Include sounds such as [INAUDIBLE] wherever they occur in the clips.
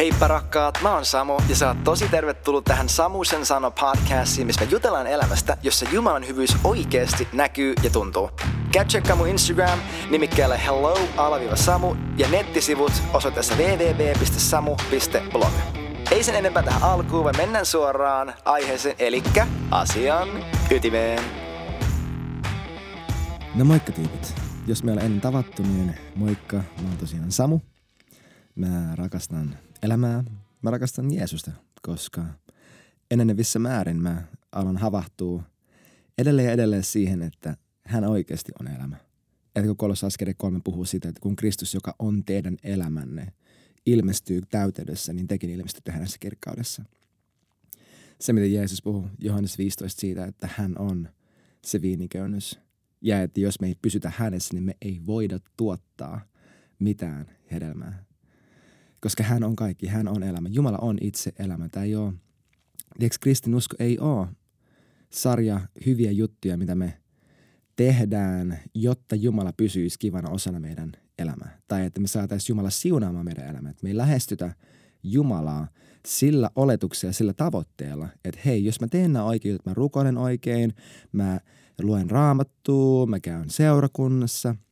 Heippa rakkaat, mä oon Samu ja sä oot tosi tervetullut tähän Samusen sano podcastiin, missä me jutellaan elämästä, jossa Jumalan hyvyys oikeasti näkyy ja tuntuu. Käy tsekkaa mun Instagram nimikkeellä hello-samu ja nettisivut osoitteessa www.samu.blog. Ei sen enempää tähän alkuun, vaan mennään suoraan aiheeseen, eli asian ytimeen. No moikka tyypit. Jos me ollaan ennen tavattu, niin moikka. Mä oon tosiaan Samu. Mä rakastan elämää. Mä rakastan Jeesusta, koska enenevissä määrin mä alan havahtua edelleen ja edelleen siihen, että hän oikeasti on elämä. Että kun kolossaskirja kolme puhuu siitä, että kun Kristus, joka on teidän elämänne, ilmestyy täyteydessä, niin tekin ilmestytte hänessä kirkkaudessa. Se, mitä Jeesus puhuu Johannes 15 siitä, että hän on se viiniköynnys. Ja että jos me ei pysytä hänessä, niin me ei voida tuottaa mitään hedelmää koska hän on kaikki, hän on elämä. Jumala on itse elämä. Tämä ei ole, tiedätkö, kristinusko ei ole sarja hyviä juttuja, mitä me tehdään, jotta Jumala pysyisi kivana osana meidän elämää. Tai että me saataisiin Jumala siunaamaan meidän elämää. Että me ei lähestytä Jumalaa sillä oletuksella, sillä tavoitteella, että hei, jos mä teen nämä oikein, että mä rukoilen oikein, mä luen raamattua, mä käyn seurakunnassa –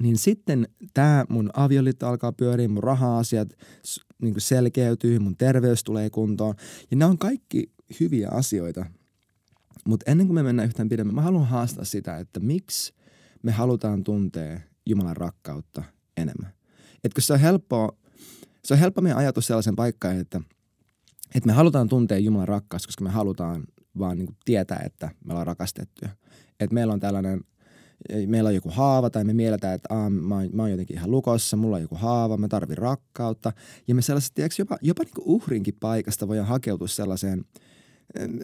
niin sitten tämä mun avioliitto alkaa pyöriä, mun raha-asiat niin selkeytyy, mun terveys tulee kuntoon. Ja nämä on kaikki hyviä asioita. Mutta ennen kuin me mennään yhtään pidemmän, mä haluan haastaa sitä, että miksi me halutaan tuntea Jumalan rakkautta enemmän. Kun se on helppoa, se on helppo meidän ajatus sellaisen paikkaan, että, että me halutaan tuntea Jumalan rakkautta, koska me halutaan vaan niin tietää, että me ollaan rakastettuja. Että meillä on tällainen meillä on joku haava tai me mielletään, että Aa, mä, oon, mä oon jotenkin ihan lukossa, mulla on joku haava, mä tarvin rakkautta. Ja me sellaisesti, tiedätkö, jopa, jopa niin uhrinkin paikasta voidaan hakeutua sellaiseen,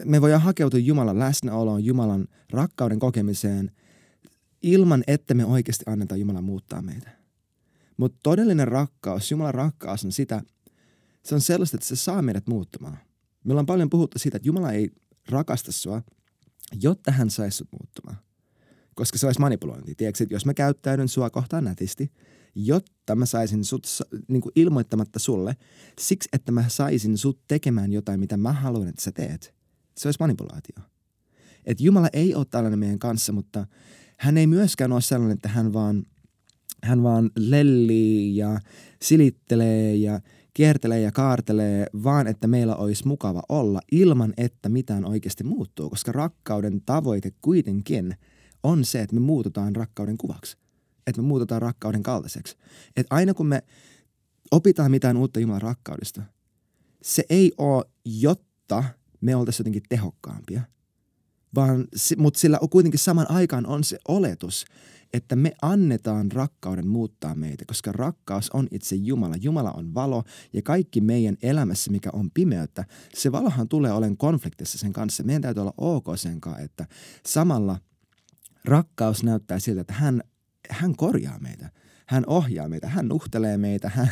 me voidaan hakeutua Jumalan läsnäoloon, Jumalan rakkauden kokemiseen ilman, että me oikeasti annetaan Jumalan muuttaa meitä. Mutta todellinen rakkaus, Jumalan rakkaus on sitä, se on sellaista, että se saa meidät muuttumaan. Me ollaan paljon puhuttu siitä, että Jumala ei rakasta sua, jotta hän saisi sut muuttumaan koska se olisi manipulointi. Tiedätkö, että jos mä käyttäydyn sua kohtaan nätisti, jotta mä saisin sut niin kuin ilmoittamatta sulle, siksi että mä saisin sut tekemään jotain, mitä mä haluan, että sä teet. Se olisi manipulaatio. Että Jumala ei ole tällainen meidän kanssa, mutta hän ei myöskään ole sellainen, että hän vaan, hän vaan lellii ja silittelee ja kiertelee ja kaartelee, vaan että meillä olisi mukava olla ilman, että mitään oikeasti muuttuu, koska rakkauden tavoite kuitenkin – on se, että me muututaan rakkauden kuvaksi. Että me muututaan rakkauden kaltaiseksi. Että aina kun me opitaan mitään uutta Jumalan rakkaudesta, se ei ole, jotta me oltaisiin jotenkin tehokkaampia, vaan, mutta sillä kuitenkin saman aikaan on se oletus, että me annetaan rakkauden muuttaa meitä, koska rakkaus on itse Jumala. Jumala on valo ja kaikki meidän elämässä, mikä on pimeyttä, se valohan tulee olemaan konfliktissa sen kanssa. Meidän täytyy olla ok sen kanssa, että samalla – rakkaus näyttää siltä, että hän, hän korjaa meitä. Hän ohjaa meitä, hän nuhtelee meitä, [LAUGHS] hän,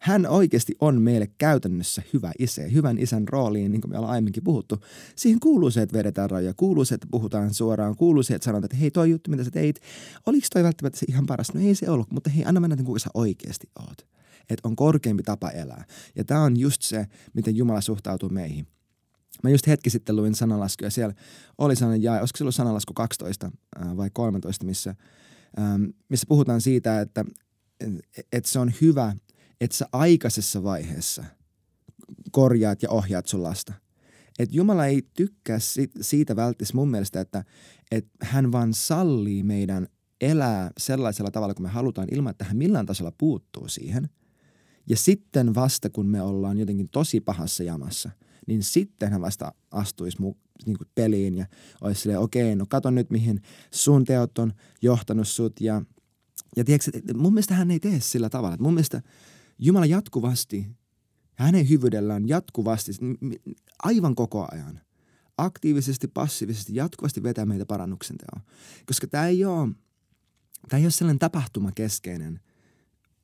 hän oikeasti on meille käytännössä hyvä isä. Hyvän isän rooliin, niin kuin me ollaan aiemminkin puhuttu, siihen kuuluu se, että vedetään rajoja, kuuluu se, että puhutaan suoraan, kuuluu se, että sanotaan, että hei toi juttu, mitä sä teit, oliko toi välttämättä se ihan paras? No ei se ollut, mutta hei, anna mennä, kuinka sä oikeasti oot. Että on korkeampi tapa elää. Ja tämä on just se, miten Jumala suhtautuu meihin. Mä just hetki sitten luin sananlaskuja. Siellä oli sellainen jae, olisiko se ollut sanalasku 12 vai 13, missä, missä puhutaan siitä, että, että se on hyvä, että sä aikaisessa vaiheessa korjaat ja ohjaat sun lasta. Että Jumala ei tykkää siitä välttis mun mielestä, että, että hän vaan sallii meidän elää sellaisella tavalla, kun me halutaan, ilman että hän millään tasolla puuttuu siihen. Ja sitten vasta, kun me ollaan jotenkin tosi pahassa jamassa – niin sitten hän vasta astuisi mu, niin kuin peliin ja olisi silleen, okei, okay, no kato nyt mihin sun teot on johtanut sut ja, ja tiedätkö, mun mielestä hän ei tee sillä tavalla. Mun mielestä Jumala jatkuvasti, hänen hyvyydellään jatkuvasti, aivan koko ajan, aktiivisesti, passiivisesti, jatkuvasti vetää meitä parannuksen teoon. Koska tämä ei ole, tämä ei ole sellainen tapahtumakeskeinen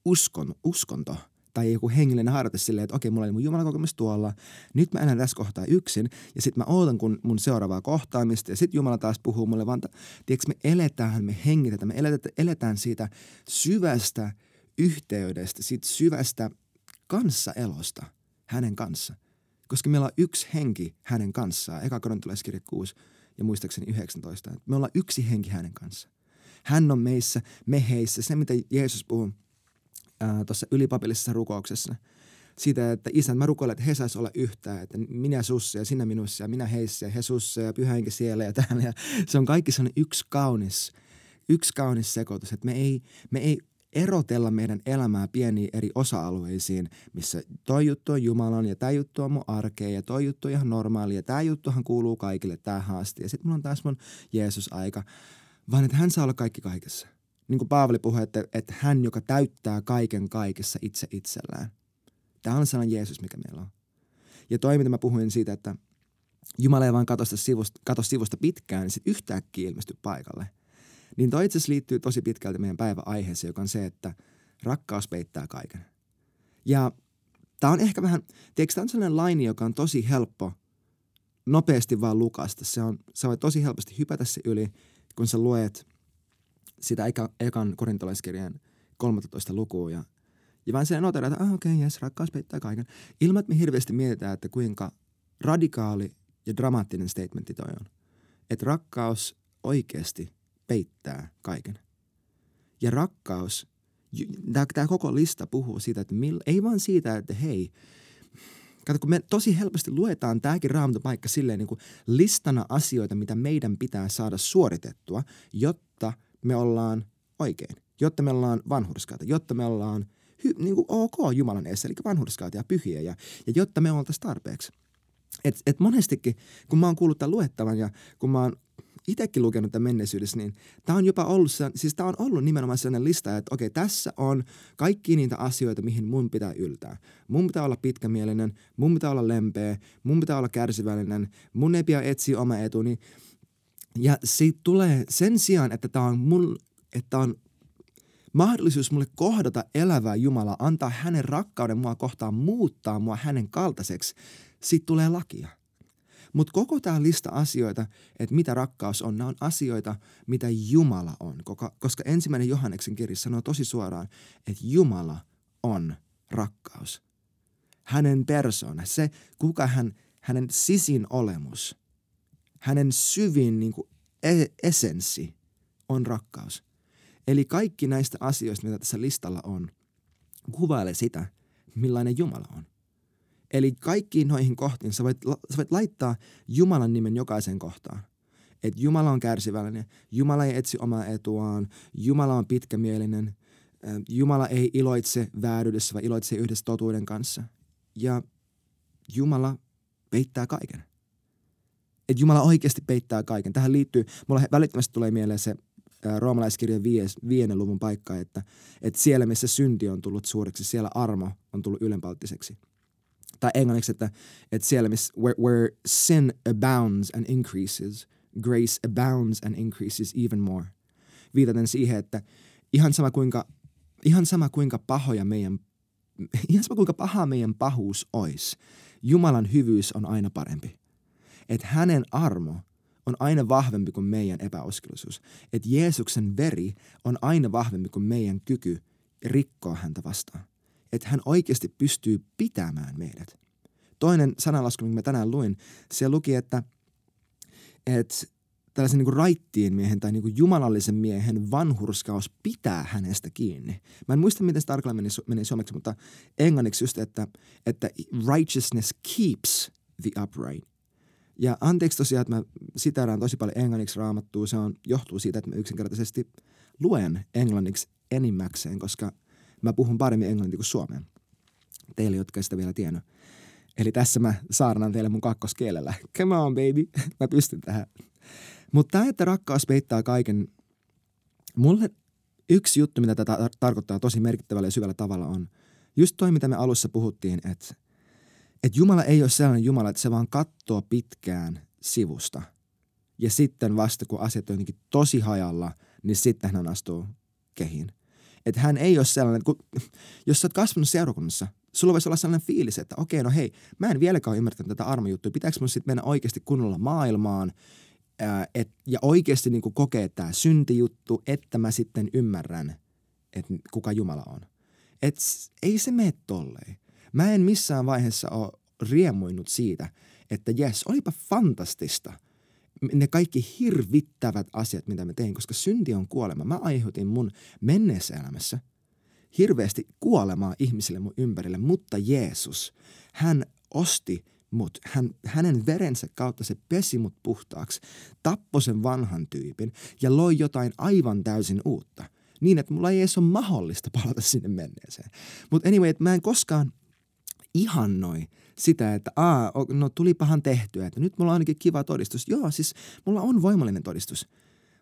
uskon, uskonto – tai joku hengellinen harjoite silleen, että okei, mulla oli mun jumalakokemus tuolla, nyt mä elän tässä kohtaa yksin, ja sitten mä ootan kun mun seuraavaa kohtaamista, ja sitten Jumala taas puhuu mulle, vaan tiedätkö, me eletään, me hengitetään, me eletään, eletään siitä syvästä yhteydestä, siitä syvästä kanssaelosta hänen kanssa. Koska meillä on yksi henki hänen kanssaan. Eka korintolaiskirja 6 ja muistaakseni 19. Me ollaan yksi henki hänen kanssa. Hän on meissä, me heissä. Se, mitä Jeesus puhuu tuossa ylipapillisessa rukouksessa. Siitä, että isän, mä rukoilen, että he sais olla yhtään. Että minä sussa ja sinä minussa ja minä heissä ja he sussa ja pyhä henki siellä ja täällä. Ja se on kaikki sellainen yksi kaunis, yksi kaunis sekoitus. Että me ei, me ei erotella meidän elämää pieniin eri osa-alueisiin, missä toi juttu on Jumalan ja tämä juttu on mun arkea ja toi juttu on ihan normaali ja tämä juttuhan kuuluu kaikille tähän asti. Ja sitten mulla on taas mun Jeesus-aika, vaan että hän saa olla kaikki kaikessa. Niin kuin Paavali puhui, että, että hän, joka täyttää kaiken kaikessa itse itsellään. Tämä on sellainen Jeesus, mikä meillä on. Ja toi, mitä mä puhuin siitä, että Jumala ei vaan katso sivusta, sivusta pitkään, niin sitten yhtäkkiä ilmestyy paikalle – niin toi itse liittyy tosi pitkälti meidän päiväaiheeseen, joka on se, että rakkaus peittää kaiken. Ja tämä on ehkä vähän, tiedätkö, tämä on sellainen laini, joka on tosi helppo nopeasti vaan lukasta. Se on, sä voit tosi helposti hypätä se yli, kun sä luet sitä eka, ekan korintolaiskirjan 13 lukua ja, ja vaan se noteraa, että ah, okei, okay, yes, rakkaus peittää kaiken. Ilman, että me hirveästi mietitään, että kuinka radikaali ja dramaattinen statementti toi on. Että rakkaus oikeasti peittää kaiken. Ja rakkaus, tämä koko lista puhuu siitä, että mill, ei vaan siitä, että hei, kato kun me tosi helposti luetaan tämäkin paikka silleen niin kuin listana asioita, mitä meidän pitää saada suoritettua, jotta me ollaan oikein, jotta me ollaan vanhurskaita, jotta me ollaan hy, niin kuin ok Jumalan edessä, eli vanhurskaita ja pyhiä, ja, ja jotta me oltaisiin tarpeeksi. Et, et monestikin, kun mä oon kuullut tämän luettavan ja kun mä oon itsekin lukenut tämän menneisyydessä, niin tämä on jopa ollut, siis tämä on ollut nimenomaan sellainen lista, että okei, tässä on kaikki niitä asioita, mihin mun pitää yltää. Mun pitää olla pitkämielinen, mun pitää olla lempeä, mun pitää olla kärsivällinen, mun ei pidä etsiä oma etuni. Ja siitä tulee sen sijaan, että tämä on, mul, että on mahdollisuus mulle kohdata elävää Jumalaa, antaa hänen rakkauden mua kohtaan, muuttaa mua hänen kaltaiseksi, siitä tulee lakia – mutta koko tämä lista asioita, että mitä rakkaus on, nämä on asioita, mitä Jumala on. Koska ensimmäinen Johanneksen kirja sanoo tosi suoraan, että Jumala on rakkaus. Hänen persoona, se kuka hän, hänen sisin olemus, hänen syvin niin kuin e-, essenssi on rakkaus. Eli kaikki näistä asioista, mitä tässä listalla on, kuvailee sitä, millainen Jumala on. Eli kaikkiin noihin kohtiin sä voit, sä voit laittaa Jumalan nimen jokaisen kohtaan. Että Jumala on kärsivällinen, Jumala ei etsi omaa etuaan, Jumala on pitkämielinen, Jumala ei iloitse vääryydessä, vaan iloitsee yhdessä totuuden kanssa. Ja Jumala peittää kaiken. Että Jumala oikeasti peittää kaiken. Tähän liittyy, mulla välittömästi tulee mieleen se roomalaiskirjan viiden luvun paikka, että, että siellä missä synti on tullut suureksi, siellä armo on tullut ylenpalttiseksi tai englanniksi, että, että siellä missä where, where sin abounds and increases, grace abounds and increases even more. Viitaten siihen, että ihan sama kuinka, ihan sama kuinka pahoja meidän, ihan sama kuinka paha meidän pahuus olisi, Jumalan hyvyys on aina parempi. Että hänen armo on aina vahvempi kuin meidän epäuskollisuus. Että Jeesuksen veri on aina vahvempi kuin meidän kyky rikkoa häntä vastaan että hän oikeasti pystyy pitämään meidät. Toinen sanalasku, minkä mä tänään luin, se luki, että, että tällaisen niin raittiin miehen tai niin jumalallisen miehen vanhurskaus pitää hänestä kiinni. Mä en muista, miten se tarkalleen meni, meni suomeksi, mutta englanniksi just, että, että righteousness keeps the upright. Ja anteeksi tosiaan, että mä siteraan tosi paljon englanniksi raamattua. Se on, johtuu siitä, että mä yksinkertaisesti luen englanniksi enimmäkseen, koska Mä puhun paremmin englantia kuin suomea. Teille, jotka sitä vielä tiennyt. Eli tässä mä saarnan teille mun kakkoskielellä. Come on, baby. [LAUGHS] mä pystyn tähän. Mutta tämä, että rakkaus peittää kaiken, mulle yksi juttu, mitä tätä tarkoittaa tosi merkittävällä ja syvällä tavalla on just toi, mitä me alussa puhuttiin, että, että Jumala ei ole sellainen Jumala, että se vaan katsoo pitkään sivusta. Ja sitten vasta, kun asiat on jotenkin tosi hajalla, niin sitten hän astuu kehiin – että hän ei ole sellainen, kun, jos sä oot kasvanut seurakunnassa, sulla voisi olla sellainen fiilis, että okei, no hei, mä en vieläkään ymmärtänyt tätä armojuttua. Pitääkö mun sitten mennä oikeasti kunnolla maailmaan ää, et, ja oikeasti niin kuin kokea tämä syntijuttu, että mä sitten ymmärrän, että kuka Jumala on. Et ei se mene tolleen. Mä en missään vaiheessa ole riemuinut siitä, että jes, olipa fantastista – ne kaikki hirvittävät asiat, mitä mä tein, koska synti on kuolema. Mä aiheutin mun menneessä elämässä hirveästi kuolemaa ihmisille mun ympärille, mutta Jeesus, hän osti mut. Hän, hänen verensä kautta se pesi mut puhtaaksi, tappoi sen vanhan tyypin ja loi jotain aivan täysin uutta. Niin, että mulla ei edes ole mahdollista palata sinne menneeseen. Mutta anyway, että mä en koskaan ihannoi sitä, että aa, no tulipahan tehtyä, että nyt mulla on ainakin kiva todistus. Joo, siis mulla on voimallinen todistus.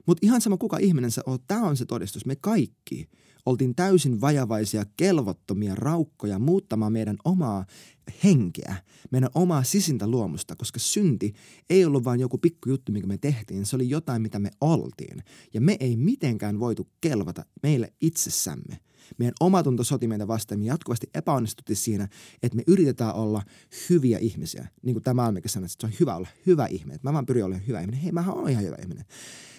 Mutta ihan sama kuka ihminen sä oot, tämä on se todistus. Me kaikki oltiin täysin vajavaisia, kelvottomia raukkoja muuttamaan meidän omaa henkeä, meidän omaa sisintä luomusta, koska synti ei ollut vain joku pikku juttu, mikä me tehtiin, se oli jotain, mitä me oltiin. Ja me ei mitenkään voitu kelvata meille itsessämme. Meidän omatunto soti meitä vastaan. Me jatkuvasti epäonnistuttiin siinä, että me yritetään olla hyviä ihmisiä. Niin kuin tämä mikä sanoi, että se on hyvä olla hyvä ihminen. Mä vaan pyrin olemaan hyvä ihminen. Hei, mä oon ihan hyvä ihminen.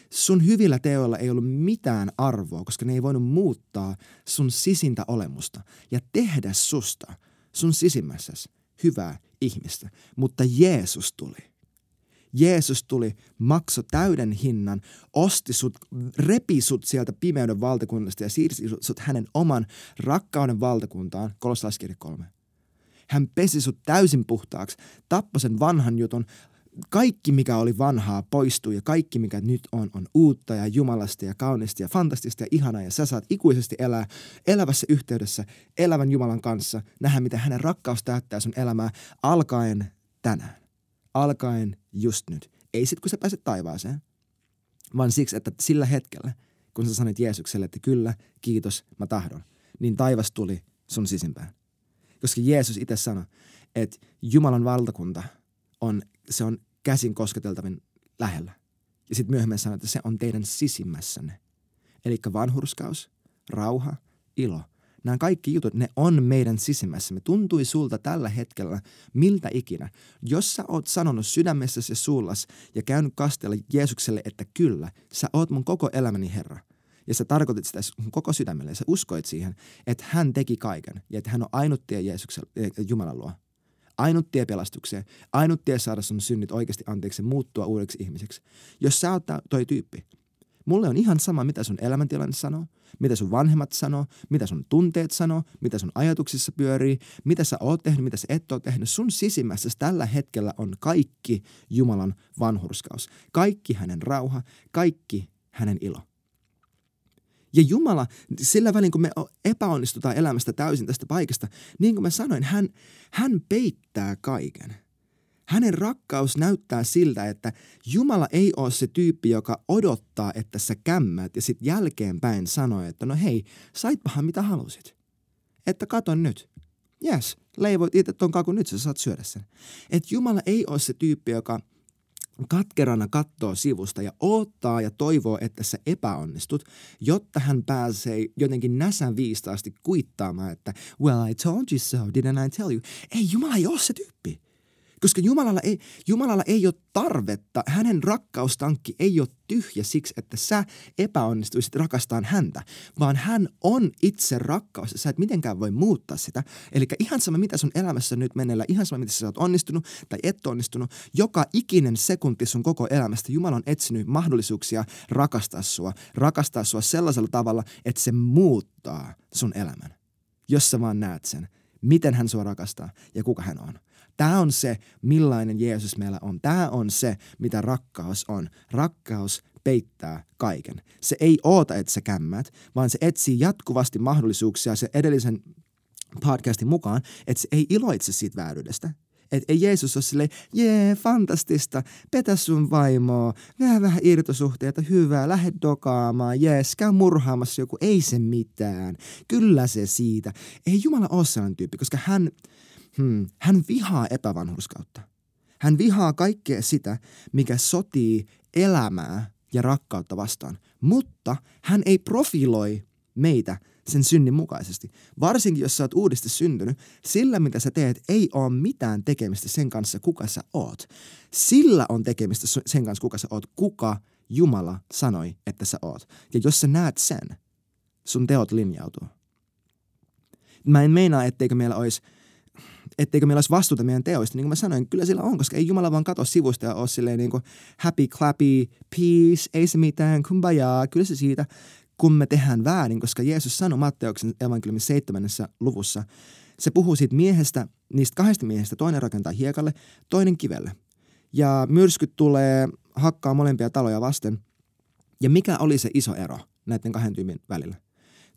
Sun hyvillä teoilla ei ollut mitään arvoa, koska ne ei voinut muuttaa sun sisintä olemusta ja tehdä susta, sun sisimmässäsi, hyvää ihmistä. Mutta Jeesus tuli Jeesus tuli, maksoi täyden hinnan, osti sut, repi sut sieltä pimeyden valtakunnasta ja siirsi sut hänen oman rakkauden valtakuntaan, kolossalaiskirja kolme. Hän pesi sut täysin puhtaaksi, tappoi sen vanhan jutun, kaikki mikä oli vanhaa poistui ja kaikki mikä nyt on on uutta ja jumalasta ja kaunista ja fantastista ja ihanaa ja sä saat ikuisesti elää elävässä yhteydessä elävän Jumalan kanssa, nähdä miten hänen rakkaus täyttää sun elämää alkaen tänään. Alkaen just nyt. Ei sit kun sä pääset taivaaseen, vaan siksi, että sillä hetkellä, kun sä sanoit Jeesukselle, että kyllä, kiitos, mä tahdon, niin taivas tuli sun sisimpään. Koska Jeesus itse sanoi, että Jumalan valtakunta on, se on käsin kosketeltavin lähellä. Ja sitten myöhemmin sanoi, että se on teidän sisimmässänne. Eli vanhurskaus, rauha, ilo – Nämä kaikki jutut, ne on meidän sisimmässä. Me tuntui sulta tällä hetkellä miltä ikinä. Jos sä oot sanonut sydämessäsi ja suullas ja käynyt kastella Jeesukselle, että kyllä, sä oot mun koko elämäni Herra. Ja sä tarkoitit sitä koko sydämelle ja sä uskoit siihen, että hän teki kaiken ja että hän on ainut tie Jeesuksen, eh, Jumalan luo. Ainut tie pelastukseen, ainut tie saada sun synnit oikeasti anteeksi muuttua uudeksi ihmiseksi. Jos sä oot toi tyyppi, Mulle on ihan sama, mitä sun elämäntilanne sanoo, mitä sun vanhemmat sanoo, mitä sun tunteet sanoo, mitä sun ajatuksissa pyörii, mitä sä oot tehnyt, mitä sä et ole tehnyt. Sun sisimmässä tällä hetkellä on kaikki Jumalan vanhurskaus. Kaikki hänen rauha, kaikki hänen ilo. Ja Jumala, sillä välin kun me epäonnistutaan elämästä täysin tästä paikasta, niin kuin mä sanoin, hän, hän peittää kaiken – hänen rakkaus näyttää siltä, että Jumala ei ole se tyyppi, joka odottaa, että sä kämmät ja sitten jälkeenpäin sanoo, että no hei, saitpahan mitä halusit. Että katon nyt. Yes, leivoit itse ton kakun, nyt sä saat syödä sen. Että Jumala ei ole se tyyppi, joka katkerana katsoo sivusta ja odottaa ja toivoo, että sä epäonnistut, jotta hän pääsee jotenkin näsän viistaasti kuittaamaan, että well I told you so, didn't I tell you? Ei, Jumala ei ole se tyyppi. Koska Jumalalla ei, Jumalalla ei ole tarvetta, hänen rakkaustankki ei ole tyhjä siksi, että sä epäonnistuisit rakastaan häntä, vaan hän on itse rakkaus ja sä et mitenkään voi muuttaa sitä. Eli ihan sama, mitä sun elämässä nyt meneillä, ihan sama, mitä sä oot onnistunut tai et onnistunut, joka ikinen sekunti sun koko elämästä Jumala on etsinyt mahdollisuuksia rakastaa sua, rakastaa sua sellaisella tavalla, että se muuttaa sun elämän. Jos sä vaan näet sen, miten hän sua rakastaa ja kuka hän on. Tämä on se, millainen Jeesus meillä on. Tämä on se, mitä rakkaus on. Rakkaus peittää kaiken. Se ei oota, että sä kämmät, vaan se etsii jatkuvasti mahdollisuuksia se edellisen podcastin mukaan, että se ei iloitse siitä vääryydestä. Että ei Jeesus ole silleen, jee, fantastista, petä sun vaimoa, vähän vähän irtosuhteita, hyvää, lähde dokaamaan, jees, käy murhaamassa joku, ei se mitään, kyllä se siitä. Ei Jumala ole sellainen tyyppi, koska hän, Hmm. Hän vihaa epävanhurskautta. Hän vihaa kaikkea sitä, mikä sotii elämää ja rakkautta vastaan. Mutta hän ei profiloi meitä sen synnin mukaisesti. Varsinkin, jos sä oot uudesti syntynyt, sillä mitä sä teet ei ole mitään tekemistä sen kanssa, kuka sä oot. Sillä on tekemistä sen kanssa, kuka sä oot, kuka Jumala sanoi, että sä oot. Ja jos sä näet sen, sun teot linjautuu. Mä en meinaa, etteikö meillä olisi etteikö meillä olisi vastuuta meidän teoista. Niin kuin mä sanoin, kyllä sillä on, koska ei Jumala vaan katso sivusta ja ole silleen niin kuin happy, clappy, peace, ei se mitään, kumbaya, kyllä se siitä, kun me tehdään väärin, koska Jeesus sanoi Matteuksen evankeliumin seitsemännessä luvussa, se puhuu siitä miehestä, niistä kahdesta miehestä, toinen rakentaa hiekalle, toinen kivelle. Ja myrskyt tulee hakkaa molempia taloja vasten. Ja mikä oli se iso ero näiden kahden tyypin välillä?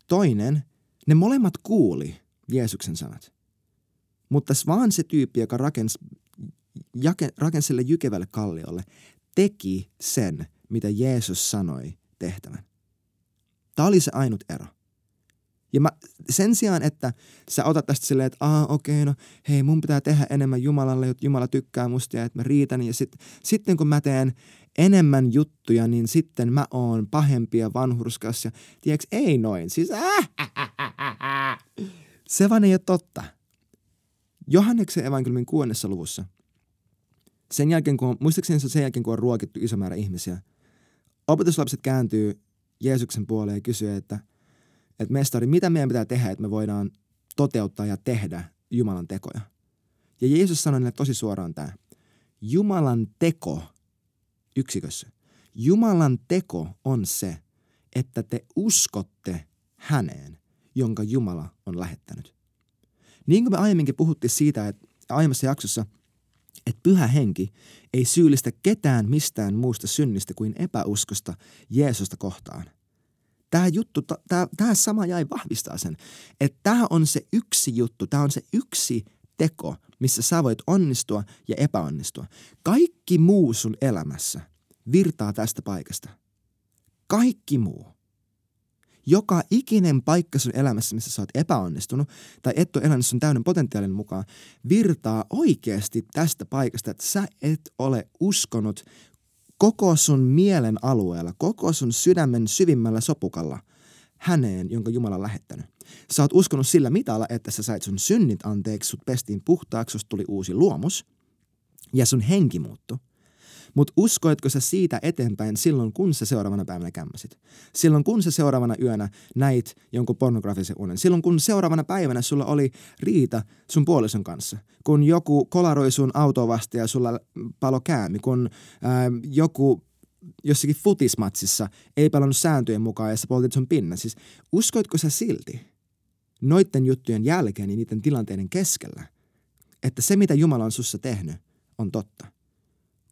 Toinen, ne molemmat kuuli Jeesuksen sanat. Mutta vaan se tyyppi, joka rakensi, rakensi sille jykevälle kalliolle, teki sen, mitä Jeesus sanoi tehtävän. Tämä oli se ainut ero. Ja mä, sen sijaan, että sä otat tästä silleen, että aa okei, okay, no hei mun pitää tehdä enemmän Jumalalle, jotta Jumala tykkää musta ja että mä riitän. Ja sit, sitten kun mä teen enemmän juttuja, niin sitten mä oon pahempi ja vanhurskas ja tiedätkö, ei noin. Siis äh, äh, äh, Se vaan ei ole totta. Johanneksen evankeliumin kuudennessa luvussa. Sen jälkeen, kun, muistaakseni se sen jälkeen, kun on ruokittu iso määrä ihmisiä, opetuslapset kääntyy Jeesuksen puoleen ja kysyy, että, että mestari, mitä meidän pitää tehdä, että me voidaan toteuttaa ja tehdä Jumalan tekoja. Ja Jeesus sanoi niille tosi suoraan tämä. Jumalan teko yksikössä. Jumalan teko on se, että te uskotte häneen, jonka Jumala on lähettänyt. Niin kuin me aiemminkin puhuttiin siitä, että aiemmassa jaksossa, että pyhä henki ei syyllistä ketään mistään muusta synnistä kuin epäuskosta Jeesusta kohtaan. Tämä juttu, tämä, tämä sama jäi vahvistaa sen, että tämä on se yksi juttu, tämä on se yksi teko, missä sä voit onnistua ja epäonnistua. Kaikki muu sun elämässä virtaa tästä paikasta. Kaikki muu joka ikinen paikka sun elämässä, missä sä oot epäonnistunut tai et ole elänyt sun täyden potentiaalin mukaan, virtaa oikeasti tästä paikasta, että sä et ole uskonut koko sun mielen alueella, koko sun sydämen syvimmällä sopukalla häneen, jonka Jumala on lähettänyt. Sä oot uskonut sillä mitalla, että sä sait sun synnit anteeksi, sut pestiin puhtaaksi, tuli uusi luomus ja sun henki muuttui. Mutta uskoitko sä siitä eteenpäin silloin, kun sä seuraavana päivänä kämmäsit? Silloin, kun sä seuraavana yönä näit jonkun pornografisen unen? Silloin, kun seuraavana päivänä sulla oli riita sun puolison kanssa? Kun joku kolaroi sun autoa vasta ja sulla palo käämi? Kun ää, joku jossakin futismatsissa ei pelannut sääntöjen mukaan ja sä poltit sun pinna? Siis uskoitko sä silti noiden juttujen jälkeen ja niiden tilanteiden keskellä, että se mitä Jumala on sussa tehnyt on totta?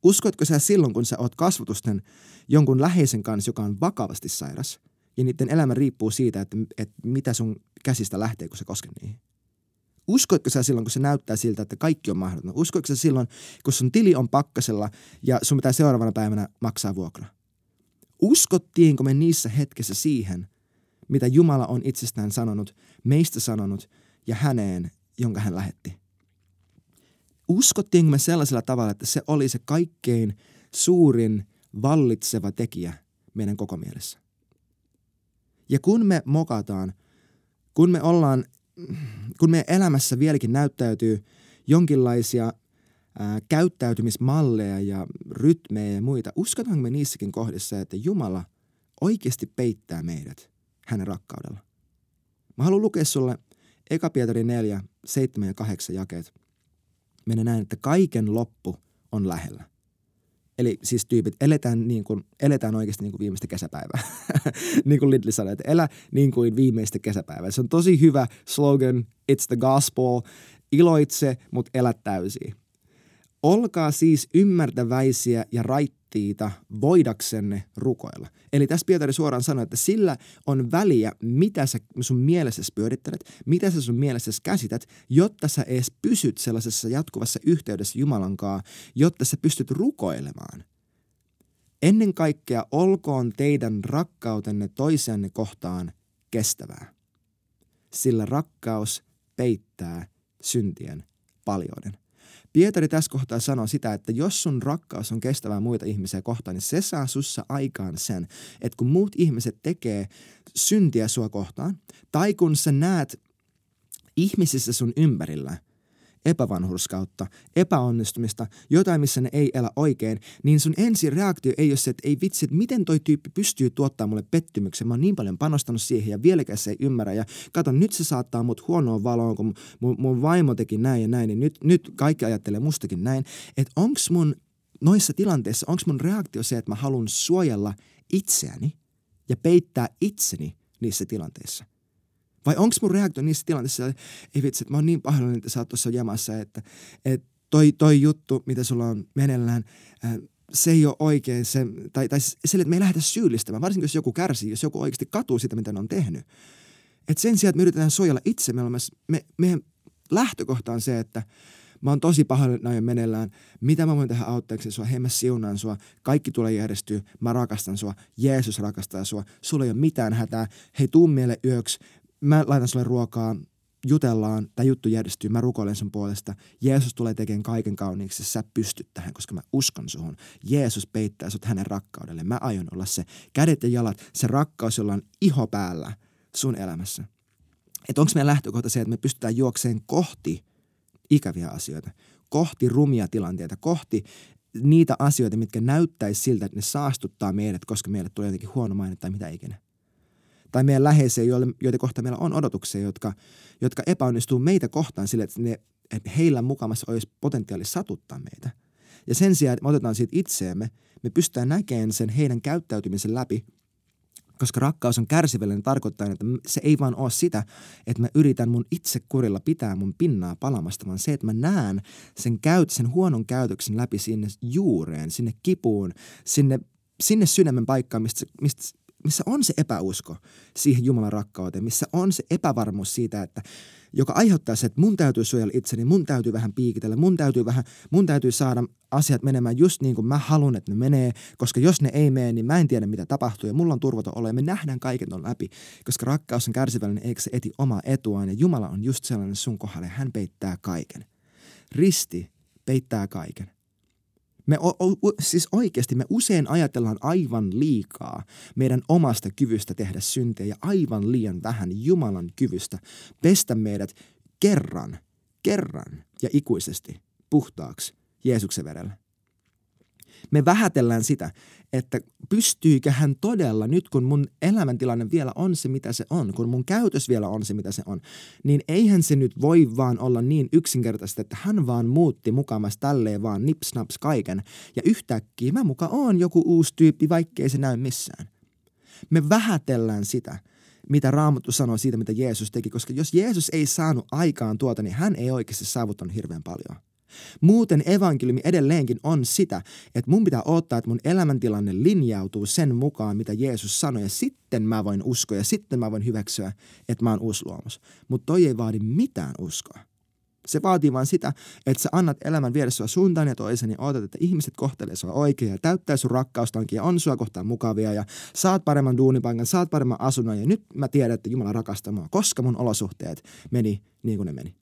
Uskotko sä silloin, kun sä oot kasvatusten jonkun läheisen kanssa, joka on vakavasti sairas, ja niiden elämä riippuu siitä, että, että mitä sun käsistä lähtee, kun sä kosket niihin? Uskoitko sä silloin, kun se näyttää siltä, että kaikki on mahdotonta? Uskoitko sä silloin, kun sun tili on pakkasella ja sun pitää seuraavana päivänä maksaa vuokra? Uskottiinko me niissä hetkessä siihen, mitä Jumala on itsestään sanonut, meistä sanonut ja häneen, jonka hän lähetti? Uskottiinko me sellaisella tavalla, että se oli se kaikkein suurin vallitseva tekijä meidän koko mielessä. Ja kun me mokataan, kun me ollaan, kun meidän elämässä vieläkin näyttäytyy jonkinlaisia ää, käyttäytymismalleja ja rytmejä ja muita, uskotaanko me niissäkin kohdissa, että Jumala oikeasti peittää meidät hänen rakkaudella? Mä haluan lukea sulle Eka Pietari 4, 7 ja 8 jakeet – menee näin, että kaiken loppu on lähellä. Eli siis tyypit, eletään, niin kuin, eletään oikeasti niin kuin viimeistä kesäpäivää. [LAUGHS] niin kuin Lidli sanoi, että elä niin kuin viimeistä kesäpäivää. Se on tosi hyvä slogan, it's the gospel, iloitse, mutta elä täysiä. Olkaa siis ymmärtäväisiä ja raittiita voidaksenne rukoilla. Eli tässä Pietari suoraan sanoi, että sillä on väliä, mitä sä sun mielessä pyörittelet, mitä sä sun mielessä käsität, jotta sä edes pysyt sellaisessa jatkuvassa yhteydessä Jumalan kanssa, jotta sä pystyt rukoilemaan. Ennen kaikkea olkoon teidän rakkautenne toisianne kohtaan kestävää. Sillä rakkaus peittää syntien paljouden. Pietari tässä kohtaa sanoo sitä, että jos sun rakkaus on kestävää muita ihmisiä kohtaan, niin se saa sussa aikaan sen, että kun muut ihmiset tekee syntiä sua kohtaan, tai kun sä näet ihmisissä sun ympärillä, epävanhurskautta, epäonnistumista, jotain, missä ne ei elä oikein, niin sun ensi reaktio ei ole se, että ei vitsi, että miten toi tyyppi pystyy tuottamaan mulle pettymyksen. Mä oon niin paljon panostanut siihen ja vieläkään se ei ymmärrä. Ja kato, nyt se saattaa mut huonoon valoon, kun mun, mun vaimo teki näin ja näin, niin nyt, nyt kaikki ajattelee mustakin näin. Että onks mun noissa tilanteissa, onks mun reaktio se, että mä haluan suojella itseäni ja peittää itseni niissä tilanteissa? Vai onko mun reaktio niissä tilanteissa, että ei vitsi, että mä oon niin pahoillani, että sä oot tuossa jamassa, että, että toi, toi juttu, mitä sulla on meneillään, se ei ole oikein, se, tai, tai sille, että me ei lähdetä syyllistämään, varsinkin jos joku kärsii, jos joku oikeasti katuu sitä, mitä ne on tehnyt. Et sen sijaan, että me yritetään suojella itse, me, me, meidän lähtökohta on se, että mä oon tosi pahoillani, näin meneillään. Mitä mä voin tehdä auttaakseni sua? Hei, mä siunaan sua. Kaikki tulee järjestyä. Mä rakastan sua. Jeesus rakastaa sua. Sulla ei ole mitään hätää. Hei, tuu meille yöksi mä laitan sulle ruokaa, jutellaan, tämä juttu järjestyy, mä rukoilen sun puolesta. Jeesus tulee tekemään kaiken kauniiksi, sä pystyt tähän, koska mä uskon suhun. Jeesus peittää sut hänen rakkaudelle. Mä aion olla se kädet ja jalat, se rakkaus, jolla on iho päällä sun elämässä. Että onko meidän lähtökohta se, että me pystytään juokseen kohti ikäviä asioita, kohti rumia tilanteita, kohti niitä asioita, mitkä näyttäisi siltä, että ne saastuttaa meidät, koska meille tulee jotenkin huono maine tai mitä ikinä tai meidän läheisiä, joiden kohta meillä on odotuksia, jotka, jotka epäonnistuu meitä kohtaan sille, että, ne, että heillä mukamassa olisi potentiaali satuttaa meitä. Ja sen sijaan, että me otetaan siitä itseemme, me pystytään näkemään sen heidän käyttäytymisen läpi, koska rakkaus on kärsivällinen tarkoittaa, että se ei vaan ole sitä, että mä yritän mun itse kurilla pitää mun pinnaa palamasta, vaan se, että mä näen sen, käyt, sen huonon käytöksen läpi sinne juureen, sinne kipuun, sinne, sinne sydämen paikkaan, mistä, mistä missä on se epäusko siihen Jumalan rakkauteen, missä on se epävarmuus siitä, että joka aiheuttaa se, että mun täytyy suojella itseni, mun täytyy vähän piikitellä, mun täytyy vähän, mun täytyy saada asiat menemään just niin kuin mä haluan, että ne menee, koska jos ne ei mene, niin mä en tiedä mitä tapahtuu ja mulla on turvaton olo ja me nähdään kaiken on läpi, koska rakkaus on kärsivällinen, eikö se eti omaa etuaan ja Jumala on just sellainen sun kohdalle, hän peittää kaiken. Risti peittää kaiken. Me o, o, siis oikeasti me usein ajatellaan aivan liikaa meidän omasta kyvystä tehdä syntejä aivan liian vähän Jumalan kyvystä pestä meidät kerran, kerran ja ikuisesti puhtaaksi Jeesuksen verellä. Me vähätellään sitä, että pystyykö hän todella nyt, kun mun elämäntilanne vielä on se, mitä se on, kun mun käytös vielä on se, mitä se on, niin eihän se nyt voi vaan olla niin yksinkertaista, että hän vaan muutti mukamas tälleen vaan nipsnaps kaiken ja yhtäkkiä mä muka on joku uusi tyyppi, vaikkei se näy missään. Me vähätellään sitä, mitä Raamattu sanoo siitä, mitä Jeesus teki, koska jos Jeesus ei saanut aikaan tuota, niin hän ei oikeasti saavuttanut hirveän paljon. Muuten evankeliumi edelleenkin on sitä, että mun pitää odottaa, että mun elämäntilanne linjautuu sen mukaan, mitä Jeesus sanoi, ja sitten mä voin uskoa, ja sitten mä voin hyväksyä, että mä oon uusluomus. Mutta toi ei vaadi mitään uskoa. Se vaatii vain sitä, että sä annat elämän viedä sua suuntaan ja toisen ja odotat, että ihmiset kohtelee sua oikein ja täyttää sun rakkaustankin ja on sua kohtaan mukavia ja saat paremman duunipaikan, saat paremman asunnon ja nyt mä tiedän, että Jumala rakastaa mua, koska mun olosuhteet meni niin kuin ne meni.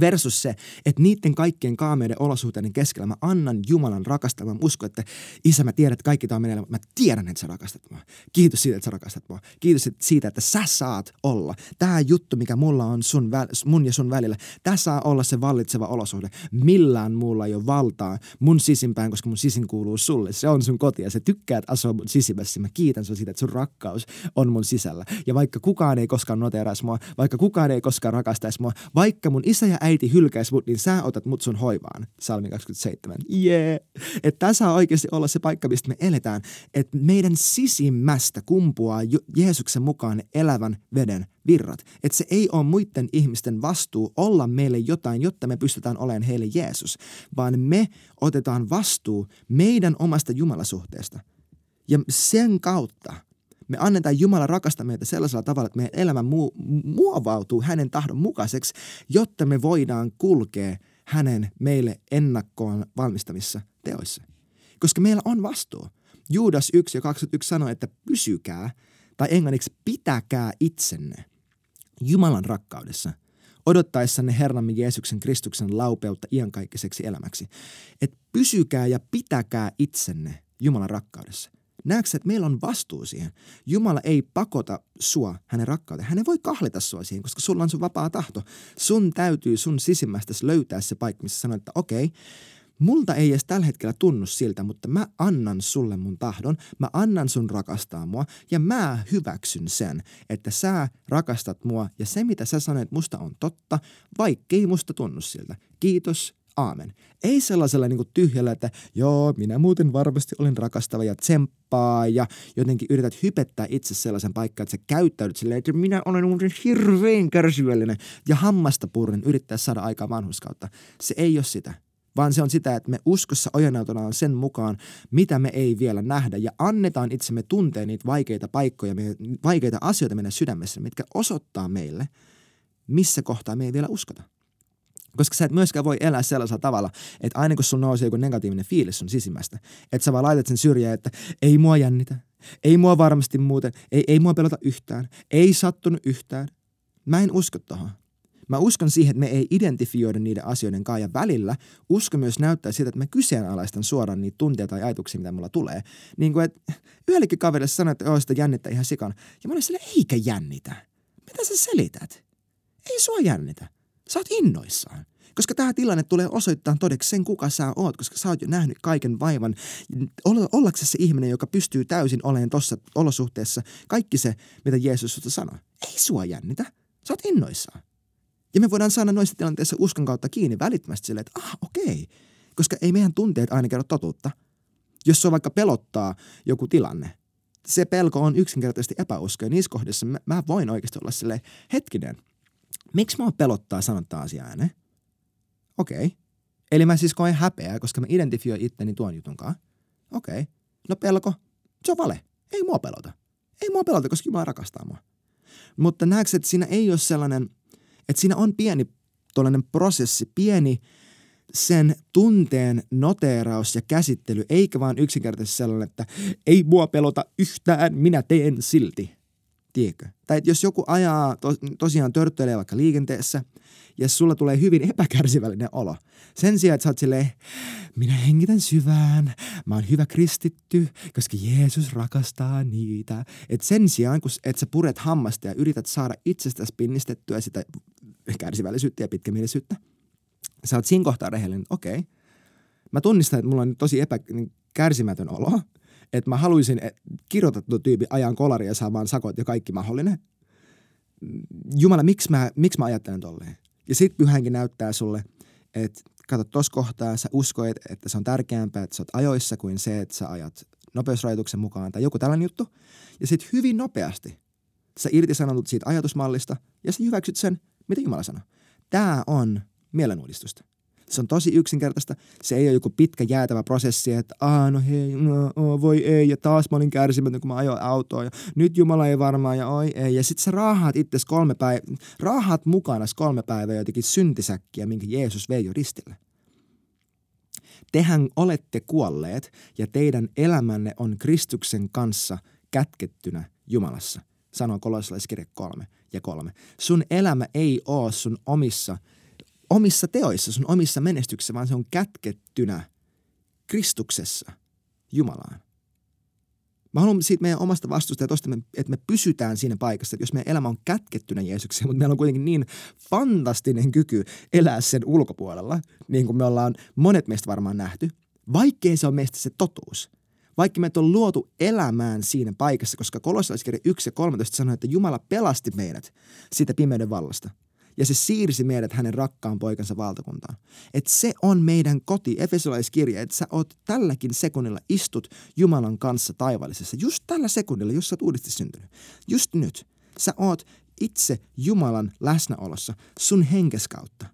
Versus se, että niiden kaikkien kaameiden olosuhteiden keskellä mä annan Jumalan rakastamaan. Mä uskon, että isä mä tiedän, että kaikki tämä meneillään, mutta mä tiedän, että sä rakastat mua. Kiitos siitä, että sä rakastat mua. Kiitos siitä, että sä saat olla. Tämä juttu, mikä mulla on sun, mun ja sun välillä, tässä saa olla se vallitseva olosuhde. Millään muulla ei ole valtaa mun sisimpään, koska mun sisin kuuluu sulle. Se on sun koti ja se tykkäät asua mun sisimmässä. Mä kiitän sun siitä, että sun rakkaus on mun sisällä. Ja vaikka kukaan ei koskaan noteraisi mua, vaikka kukaan ei koskaan rakastaisi mua, vaikka mun isä ja äiti hylkäisi mut, niin sä otat mut sun hoivaan. Salmi 27. Jee. Yeah. Että tässä saa oikeasti olla se paikka, mistä me eletään. Että meidän sisimmästä kumpuaa Jeesuksen mukaan elävän veden virrat. Että se ei ole muiden ihmisten vastuu olla meille jotain, jotta me pystytään olemaan heille Jeesus, vaan me otetaan vastuu meidän omasta Jumalasuhteesta. Ja sen kautta – me annetaan Jumala rakastaa meitä sellaisella tavalla, että meidän elämä mu- muovautuu hänen tahdon mukaiseksi, jotta me voidaan kulkea hänen meille ennakkoon valmistamissa teoissa. Koska meillä on vastuu. Juudas 1 ja 21 sanoi, että pysykää, tai englanniksi pitäkää itsenne Jumalan rakkaudessa, odottaessanne Herramme Jeesuksen Kristuksen laupeutta iankaikkaiseksi elämäksi. Että pysykää ja pitäkää itsenne Jumalan rakkaudessa. Näetkö, että meillä on vastuu siihen? Jumala ei pakota sua hänen rakkauteen. Hän ei voi kahlita sua siihen, koska sulla on sun vapaa tahto. Sun täytyy sun sisimmästä löytää se paikka, missä sanoit, että okei, multa ei edes tällä hetkellä tunnu siltä, mutta mä annan sulle mun tahdon, mä annan sun rakastaa mua ja mä hyväksyn sen, että sä rakastat mua ja se mitä sä sanoit musta on totta, vaikkei musta tunnu siltä. Kiitos, aamen. Ei sellaisella niin tyhjällä, että joo, minä muuten varmasti olen rakastava ja tsemppaa ja jotenkin yrität hypettää itse sellaisen paikkaan, että sä käyttäydyt silleen, että minä olen muuten hirveän kärsivällinen ja hammasta purren yrittää saada aikaa vanhuskautta. Se ei ole sitä vaan se on sitä, että me uskossa ojennaututaan sen mukaan, mitä me ei vielä nähdä ja annetaan itsemme tuntea niitä vaikeita paikkoja, vaikeita asioita meidän sydämessä, mitkä osoittaa meille, missä kohtaa me ei vielä uskota. Koska sä et myöskään voi elää sellaisella tavalla, että aina kun sulla nousee joku negatiivinen fiilis sun sisimmästä, että sä vaan laitat sen syrjään, että ei mua jännitä, ei mua varmasti muuten, ei, ei mua pelota yhtään, ei sattunut yhtään. Mä en usko tohon. Mä uskon siihen, että me ei identifioida niiden asioiden kanssa ja välillä usko myös näyttää siltä, että mä kyseenalaistan suoraan niitä tunteja tai ajatuksia, mitä mulla tulee. Niin kuin, että yhdellekin kaverille sanoi, että sitä jännittää ihan sikana. Ja mä olin sille, eikä jännitä. Mitä sä selität? Ei sua jännitä. Sä oot innoissaan. Koska tämä tilanne tulee osoittaa todeksi sen, kuka sä oot, koska sä oot jo nähnyt kaiken vaivan. Ollaksesi se ihminen, joka pystyy täysin olemaan tuossa olosuhteessa kaikki se, mitä Jeesus susta sanoi. Ei sua jännitä. Sä oot innoissaan. Ja me voidaan saada noissa tilanteissa uskon kautta kiinni välittömästi silleen, että ah, okei. Koska ei meidän tunteet aina kerro totuutta. Jos se vaikka pelottaa joku tilanne, se pelko on yksinkertaisesti epäusko. Ja niissä kohdissa mä, mä voin oikeasti olla silleen, hetkinen, miksi mua pelottaa sanoa tämä asia ääneen? Okei. Okay. Eli mä siis koen häpeää, koska mä identifioin itteni tuon jutun kanssa. Okei. Okay. No pelko, se on vale. Ei mua pelota. Ei mua pelota, koska Jumala rakastaa mua. Mutta näetkö, että siinä ei ole sellainen – että siinä on pieni tuollainen prosessi, pieni sen tunteen noteeraus ja käsittely, eikä vaan yksinkertaisesti sellainen, että ei mua pelota yhtään, minä teen silti. Tiedätkö? Tai että jos joku ajaa to, tosiaan törttöilee vaikka liikenteessä ja sulla tulee hyvin epäkärsivällinen olo. Sen sijaan, että sä oot silleen, minä hengitän syvään, mä oon hyvä kristitty, koska Jeesus rakastaa niitä. Et sen sijaan, kun et sä puret hammasta ja yrität saada itsestäsi pinnistettyä sitä kärsivällisyyttä ja pitkämielisyyttä, sä oot siinä kohtaa rehellinen, okei, okay, mä tunnistan, että mulla on tosi epä, niin olo, että mä haluaisin kirjoitettu tyyppi ajan kolaria ja saamaan sakot ja kaikki mahdollinen. Jumala, miksi mä, miksi mä ajattelen tolleen? Ja sit pyhänkin näyttää sulle, että kato tuossa kohtaa, sä uskoit, että se on tärkeämpää, että sä oot ajoissa kuin se, että sä ajat nopeusrajoituksen mukaan tai joku tällainen juttu. Ja sitten hyvin nopeasti sä irtisanotut siitä ajatusmallista ja sä hyväksyt sen, mitä Jumala sanoo. Tämä on mielenuudistusta. Se on tosi yksinkertaista. Se ei ole joku pitkä jäätävä prosessi, että aah no hei, no, oh, voi ei, ja taas mä olin kärsimätön, kun mä ajoin autoa, ja nyt Jumala ei varmaan, ja oi ei. Ja sitten sä raahaat itse kolme päivää, raahaat mukana kolme päivää jotenkin syntisäkkiä, minkä Jeesus vei jo ristille. Tehän olette kuolleet, ja teidän elämänne on Kristuksen kanssa kätkettynä Jumalassa sanoo kolossalaiskirja kolme ja kolme. Sun elämä ei ole sun omissa, omissa teoissa, sun omissa menestyksissä, vaan se on kätkettynä Kristuksessa Jumalaan. Mä haluan siitä meidän omasta vastuusta ja tosta, että me pysytään siinä paikassa, että jos meidän elämä on kätkettynä Jeesukseen, mutta meillä on kuitenkin niin fantastinen kyky elää sen ulkopuolella, niin kuin me ollaan monet meistä varmaan nähty, vaikkei se on meistä se totuus – vaikka meitä on luotu elämään siinä paikassa, koska kolossalaiskirja 1 ja 13 sanoo, että Jumala pelasti meidät siitä pimeyden vallasta. Ja se siirsi meidät hänen rakkaan poikansa valtakuntaan. Että se on meidän koti, Efesolaiskirja, että sä oot tälläkin sekunnilla istut Jumalan kanssa taivaallisessa. Just tällä sekunnilla, jos sä oot uudesti syntynyt. Just nyt. Sä oot itse Jumalan läsnäolossa sun henkes kautta.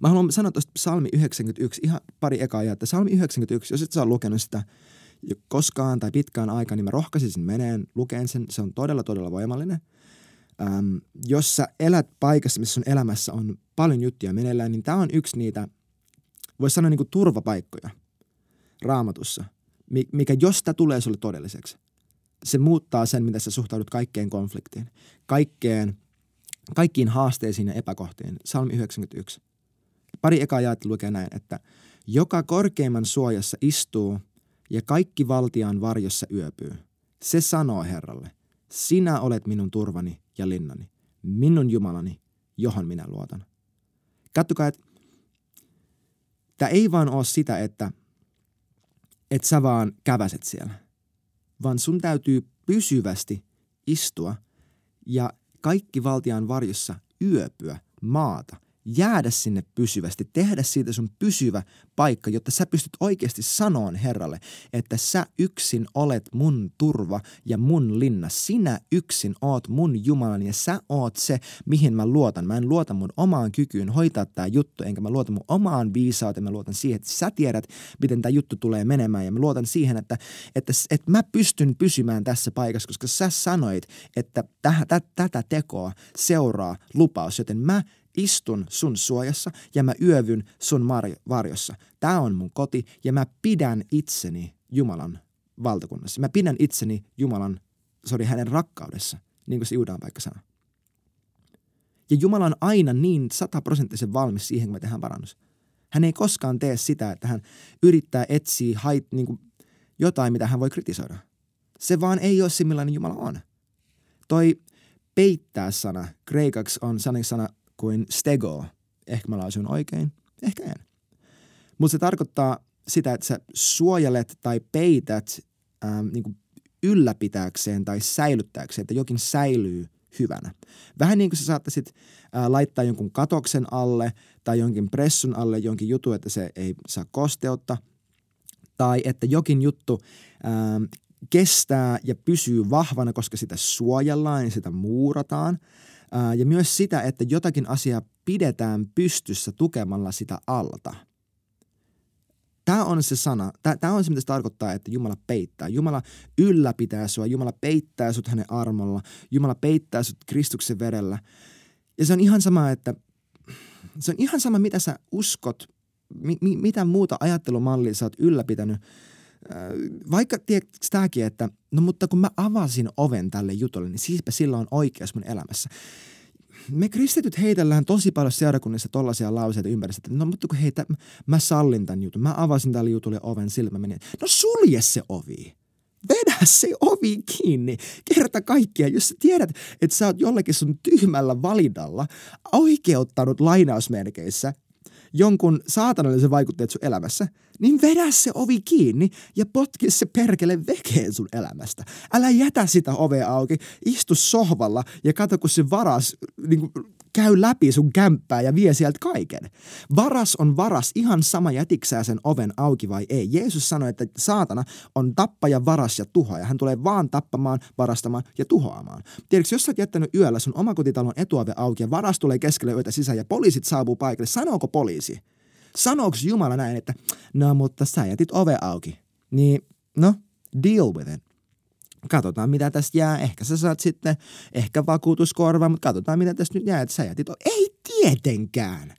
Mä haluan sanoa tuosta psalmi 91, ihan pari ekaa että psalmi 91, jos et sä lukenut sitä koskaan tai pitkään aikaan, niin mä rohkaisin meneen lukeen sen. Se on todella, todella voimallinen. Ähm, jos sä elät paikassa, missä sun elämässä on paljon juttuja meneillään, niin tämä on yksi niitä, voisi sanoa niin kuin turvapaikkoja raamatussa, mikä jos tämä tulee sulle todelliseksi, se muuttaa sen, miten sä suhtaudut kaikkeen konfliktiin, kaikkeen, kaikkiin haasteisiin ja epäkohtiin. Salmi 91. Pari ekaa jaetta lukee näin, että joka korkeimman suojassa istuu ja kaikki valtiaan varjossa yöpyy. Se sanoo Herralle, sinä olet minun turvani ja linnani, minun Jumalani, johon minä luotan. Kattokaa, että tämä ei vaan ole sitä, että, että sä vaan käväset siellä, vaan sun täytyy pysyvästi istua ja kaikki valtiaan varjossa yöpyä maata – jäädä sinne pysyvästi, tehdä siitä sun pysyvä paikka, jotta sä pystyt oikeasti sanoon Herralle, että sä yksin olet mun turva ja mun linna. Sinä yksin oot mun Jumalani ja sä oot se, mihin mä luotan. Mä en luota mun omaan kykyyn hoitaa tämä juttu, enkä mä luota mun omaan viisauteen. Mä luotan siihen, että sä tiedät, miten tämä juttu tulee menemään ja mä luotan siihen, että, että, että mä pystyn pysymään tässä paikassa, koska sä sanoit, että täh, tätä tekoa seuraa lupaus, joten mä istun sun suojassa ja mä yövyn sun varjossa. Tämä on mun koti ja mä pidän itseni Jumalan valtakunnassa. Mä pidän itseni Jumalan, sori, hänen rakkaudessa, niin kuin se Juudan vaikka sanoo. Ja Jumala on aina niin sataprosenttisen valmis siihen, kun me tehdään parannus. Hän ei koskaan tee sitä, että hän yrittää etsiä hait, niin kuin jotain, mitä hän voi kritisoida. Se vaan ei ole se, millainen Jumala on. Toi peittää sana, kreikaksi on sana kuin stego. Ehkä mä lausun oikein, ehkä en. Mutta se tarkoittaa sitä, että sä suojelet tai peität ähm, niin kuin ylläpitääkseen tai säilyttääkseen, että jokin säilyy hyvänä. Vähän niin kuin sä saattaisit äh, laittaa jonkun katoksen alle tai jonkin pressun alle jonkin jutun, että se ei saa kosteutta. Tai että jokin juttu äh, kestää ja pysyy vahvana, koska sitä suojellaan ja sitä muurataan – ja myös sitä, että jotakin asiaa pidetään pystyssä tukemalla sitä alta. Tämä on se sana, tämä on se, mitä se tarkoittaa, että Jumala peittää. Jumala ylläpitää sua, Jumala peittää sut hänen armolla, Jumala peittää sut Kristuksen verellä. Ja se on ihan sama, että se on ihan sama, mitä sä uskot, mi, mi, mitä muuta ajattelumallia sä oot ylläpitänyt – vaikka tiedätkö tämäkin, että no mutta kun mä avasin oven tälle jutulle, niin siispä sillä on oikeus mun elämässä. Me kristityt heitellään tosi paljon seurakunnissa tollaisia lauseita ympäri, että no mutta kun heitä, mä sallin tämän jutun, mä avasin tälle jutulle oven, sillä mä menin. No sulje se ovi vedä se ovi kiinni. Kerta kaikkiaan, jos sä tiedät, että sä oot jollekin sun tyhmällä validalla oikeuttanut lainausmerkeissä jonkun saatanallisen vaikutteet sun elämässä, niin vedä se ovi kiinni ja potki se perkele vekeen sun elämästä. Älä jätä sitä ovea auki, istu sohvalla ja katso, kun se varas niin kuin, käy läpi sun kämppää ja vie sieltä kaiken. Varas on varas ihan sama jätiksää sen oven auki vai ei. Jeesus sanoi, että saatana on tappaja, varas ja tuhoaja. Hän tulee vaan tappamaan, varastamaan ja tuhoamaan. Tiedätkö, jos sä oot jättänyt yöllä sun omakotitalon etuove auki ja varas tulee keskelle yötä sisään ja poliisit saapuu paikalle, sanooko poliisi? Sanooko Jumala näin, että no mutta sä jätit ove auki. Niin no, deal with it. Katsotaan, mitä tästä jää. Ehkä sä saat sitten, ehkä vakuutuskorva, mutta katsotaan, mitä tästä nyt jää, että sä jätit. Ei tietenkään.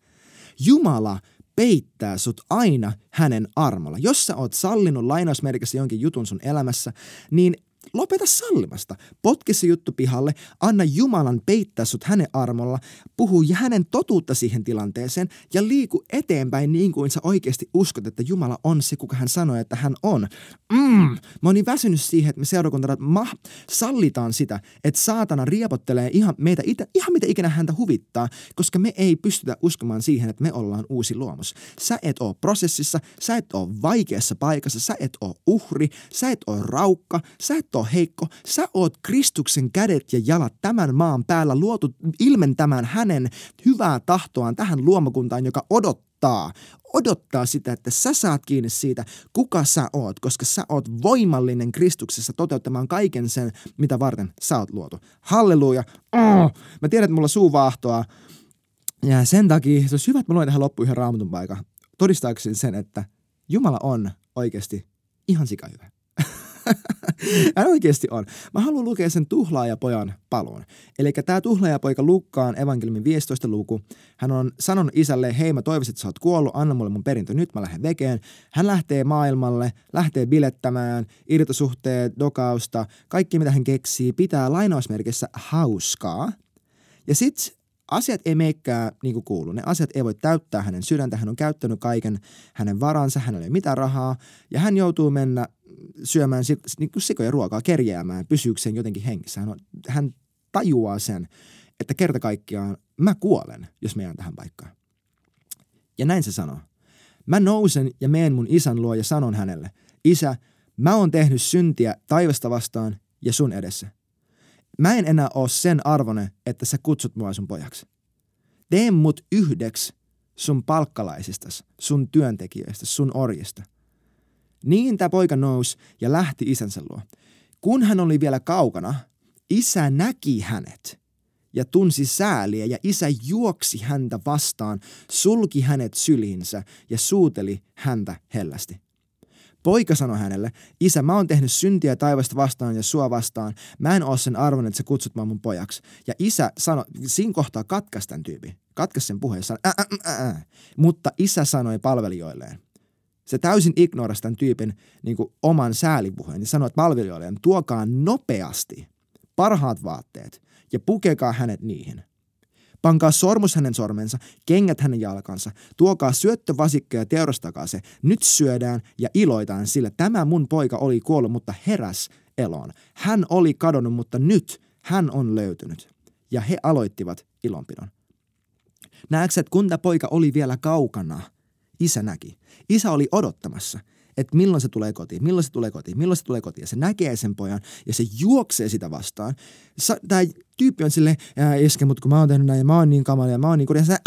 Jumala peittää sut aina hänen armolla. Jos sä oot sallinut lainausmerkissä jonkin jutun sun elämässä, niin Lopeta sallimasta. Potki se juttu pihalle, anna Jumalan peittää sut hänen armolla, puhu hänen totuutta siihen tilanteeseen ja liiku eteenpäin niin kuin sä oikeasti uskot, että Jumala on se, kuka hän sanoi, että hän on. Mm. Mä oon niin väsynyt siihen, että me seurakuntana ma- sallitaan sitä, että saatana riepottelee ihan meitä, itä, ihan mitä ikinä häntä huvittaa, koska me ei pystytä uskomaan siihen, että me ollaan uusi luomus. Sä et oo prosessissa, sä et oo vaikeassa paikassa, sä et oo uhri, sä et oo raukka, sä et ole heikko. Sä oot Kristuksen kädet ja jalat tämän maan päällä luotu ilmentämään hänen hyvää tahtoaan tähän luomakuntaan, joka odottaa, odottaa sitä, että sä saat kiinni siitä, kuka sä oot, koska sä oot voimallinen Kristuksessa toteuttamaan kaiken sen, mitä varten sä oot luotu. Halleluja. Oh! Mä tiedän, että mulla suu vaahtoa. Ja sen takia se olisi hyvä, että mä luen tähän loppuun ihan raamatun paikka. Todistaakseni sen, että Jumala on oikeasti ihan sika hyvä. [LAUGHS] Hän oikeasti on. Mä haluan lukea sen tuhlaajapojan palon. Eli tämä tuhlaajapoika Lukkaan evankeliumin 15 luku. Hän on sanonut isälle, hei mä toivoisin, että sä oot kuollut, anna mulle mun perintö nyt, mä lähden vekeen. Hän lähtee maailmalle, lähtee bilettämään, irtosuhteet, dokausta, kaikki mitä hän keksii, pitää lainausmerkissä hauskaa. Ja sitten asiat ei meikää niin kuin kuuluu. Ne asiat ei voi täyttää hänen sydäntä. Hän on käyttänyt kaiken hänen varansa, hänellä ei ole mitään rahaa. Ja hän joutuu mennä syömään niin kuin sikoja ruokaa, kerjäämään, pysyäkseen jotenkin hengissä. Hän, on, hän tajuaa sen, että kerta kaikkiaan mä kuolen, jos mä jään tähän paikkaan. Ja näin se sanoo. Mä nousen ja meen mun isän luo ja sanon hänelle, isä, mä oon tehnyt syntiä taivasta vastaan ja sun edessä. Mä en enää oo sen arvone, että sä kutsut mua sun pojaksi. Tee mut yhdeksi sun palkkalaisistas, sun työntekijöistä, sun orjista. Niin tämä poika nousi ja lähti isänsä luo. Kun hän oli vielä kaukana, isä näki hänet ja tunsi sääliä ja isä juoksi häntä vastaan, sulki hänet syliinsä ja suuteli häntä hellästi. Poika sanoi hänelle, isä, mä oon tehnyt syntiä taivasta vastaan ja sua vastaan. Mä en oo sen arvon, että sä kutsut mua mun pojaksi. Ja isä sanoi, siinä kohtaa katkaisi tämän tyypin. Katkaisi sen puheen sanoi, ää, ää, ää. Mutta isä sanoi palvelijoilleen. Se täysin ignorasi tämän tyypin niin kuin, oman säälipuheen ja sanoi palvelijoilleen, tuokaa nopeasti parhaat vaatteet ja pukekaa hänet niihin – Pankaa sormus hänen sormensa, kengät hänen jalkansa, tuokaa syöttövasikka ja teurastakaa se. Nyt syödään ja iloitaan, sillä tämä mun poika oli kuollut, mutta heräs eloon. Hän oli kadonnut, mutta nyt hän on löytynyt. Ja he aloittivat ilonpidon. Näetkö, että kun tämä poika oli vielä kaukana, isä näki. Isä oli odottamassa – että milloin se tulee kotiin, milloin se tulee kotiin, milloin se tulee kotiin. Ja se näkee sen pojan ja se juoksee sitä vastaan. Tämä tyyppi on silleen, iske, mutta kun mä oon tehnyt näin ja mä oon niin kamala ja mä oon niin kurja. Se,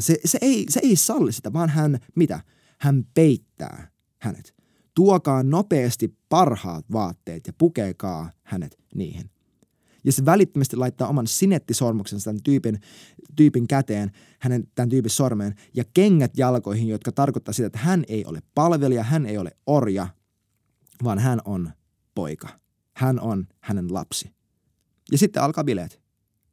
se, se, ei, se ei salli sitä, vaan hän, mitä? Hän peittää hänet. Tuokaa nopeasti parhaat vaatteet ja pukeekaa hänet niihin ja se välittömästi laittaa oman sinettisormuksensa tämän tyypin, tyypin käteen, hänen tämän tyypin sormeen ja kengät jalkoihin, jotka tarkoittaa sitä, että hän ei ole palvelija, hän ei ole orja, vaan hän on poika. Hän on hänen lapsi. Ja sitten alkaa bileet.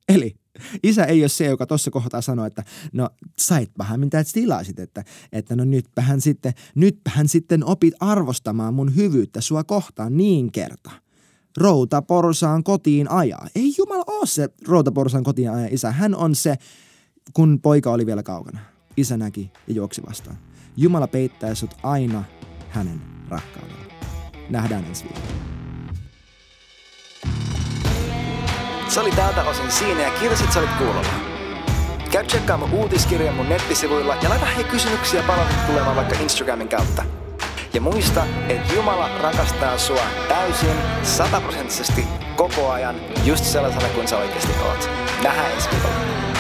Eli isä ei ole se, joka tuossa kohtaa sanoo, että no saitpahan mitä tilasit, että, että no nytpähän sitten, nytpähän sitten opit arvostamaan mun hyvyyttä sua kohtaan niin kerta – routaporsaan kotiin ajaa. Ei Jumala ole se routaporsaan kotiin ajaa isä. Hän on se, kun poika oli vielä kaukana. Isä näki ja juoksi vastaan. Jumala peittää sut aina hänen rakkaudella. Nähdään ensi viikolla. Se oli tältä osin siinä ja kiitos, että sä olit kuulolla. Käy tsekkaamaan uutiskirjan mun nettisivuilla ja laita hei kysymyksiä palautetta tulemaan vaikka Instagramin kautta. Ja muista, että Jumala rakastaa sua täysin, sataprosenttisesti, koko ajan, just sellaisena kuin sä oikeasti oot. Nähdään ensi viikolla.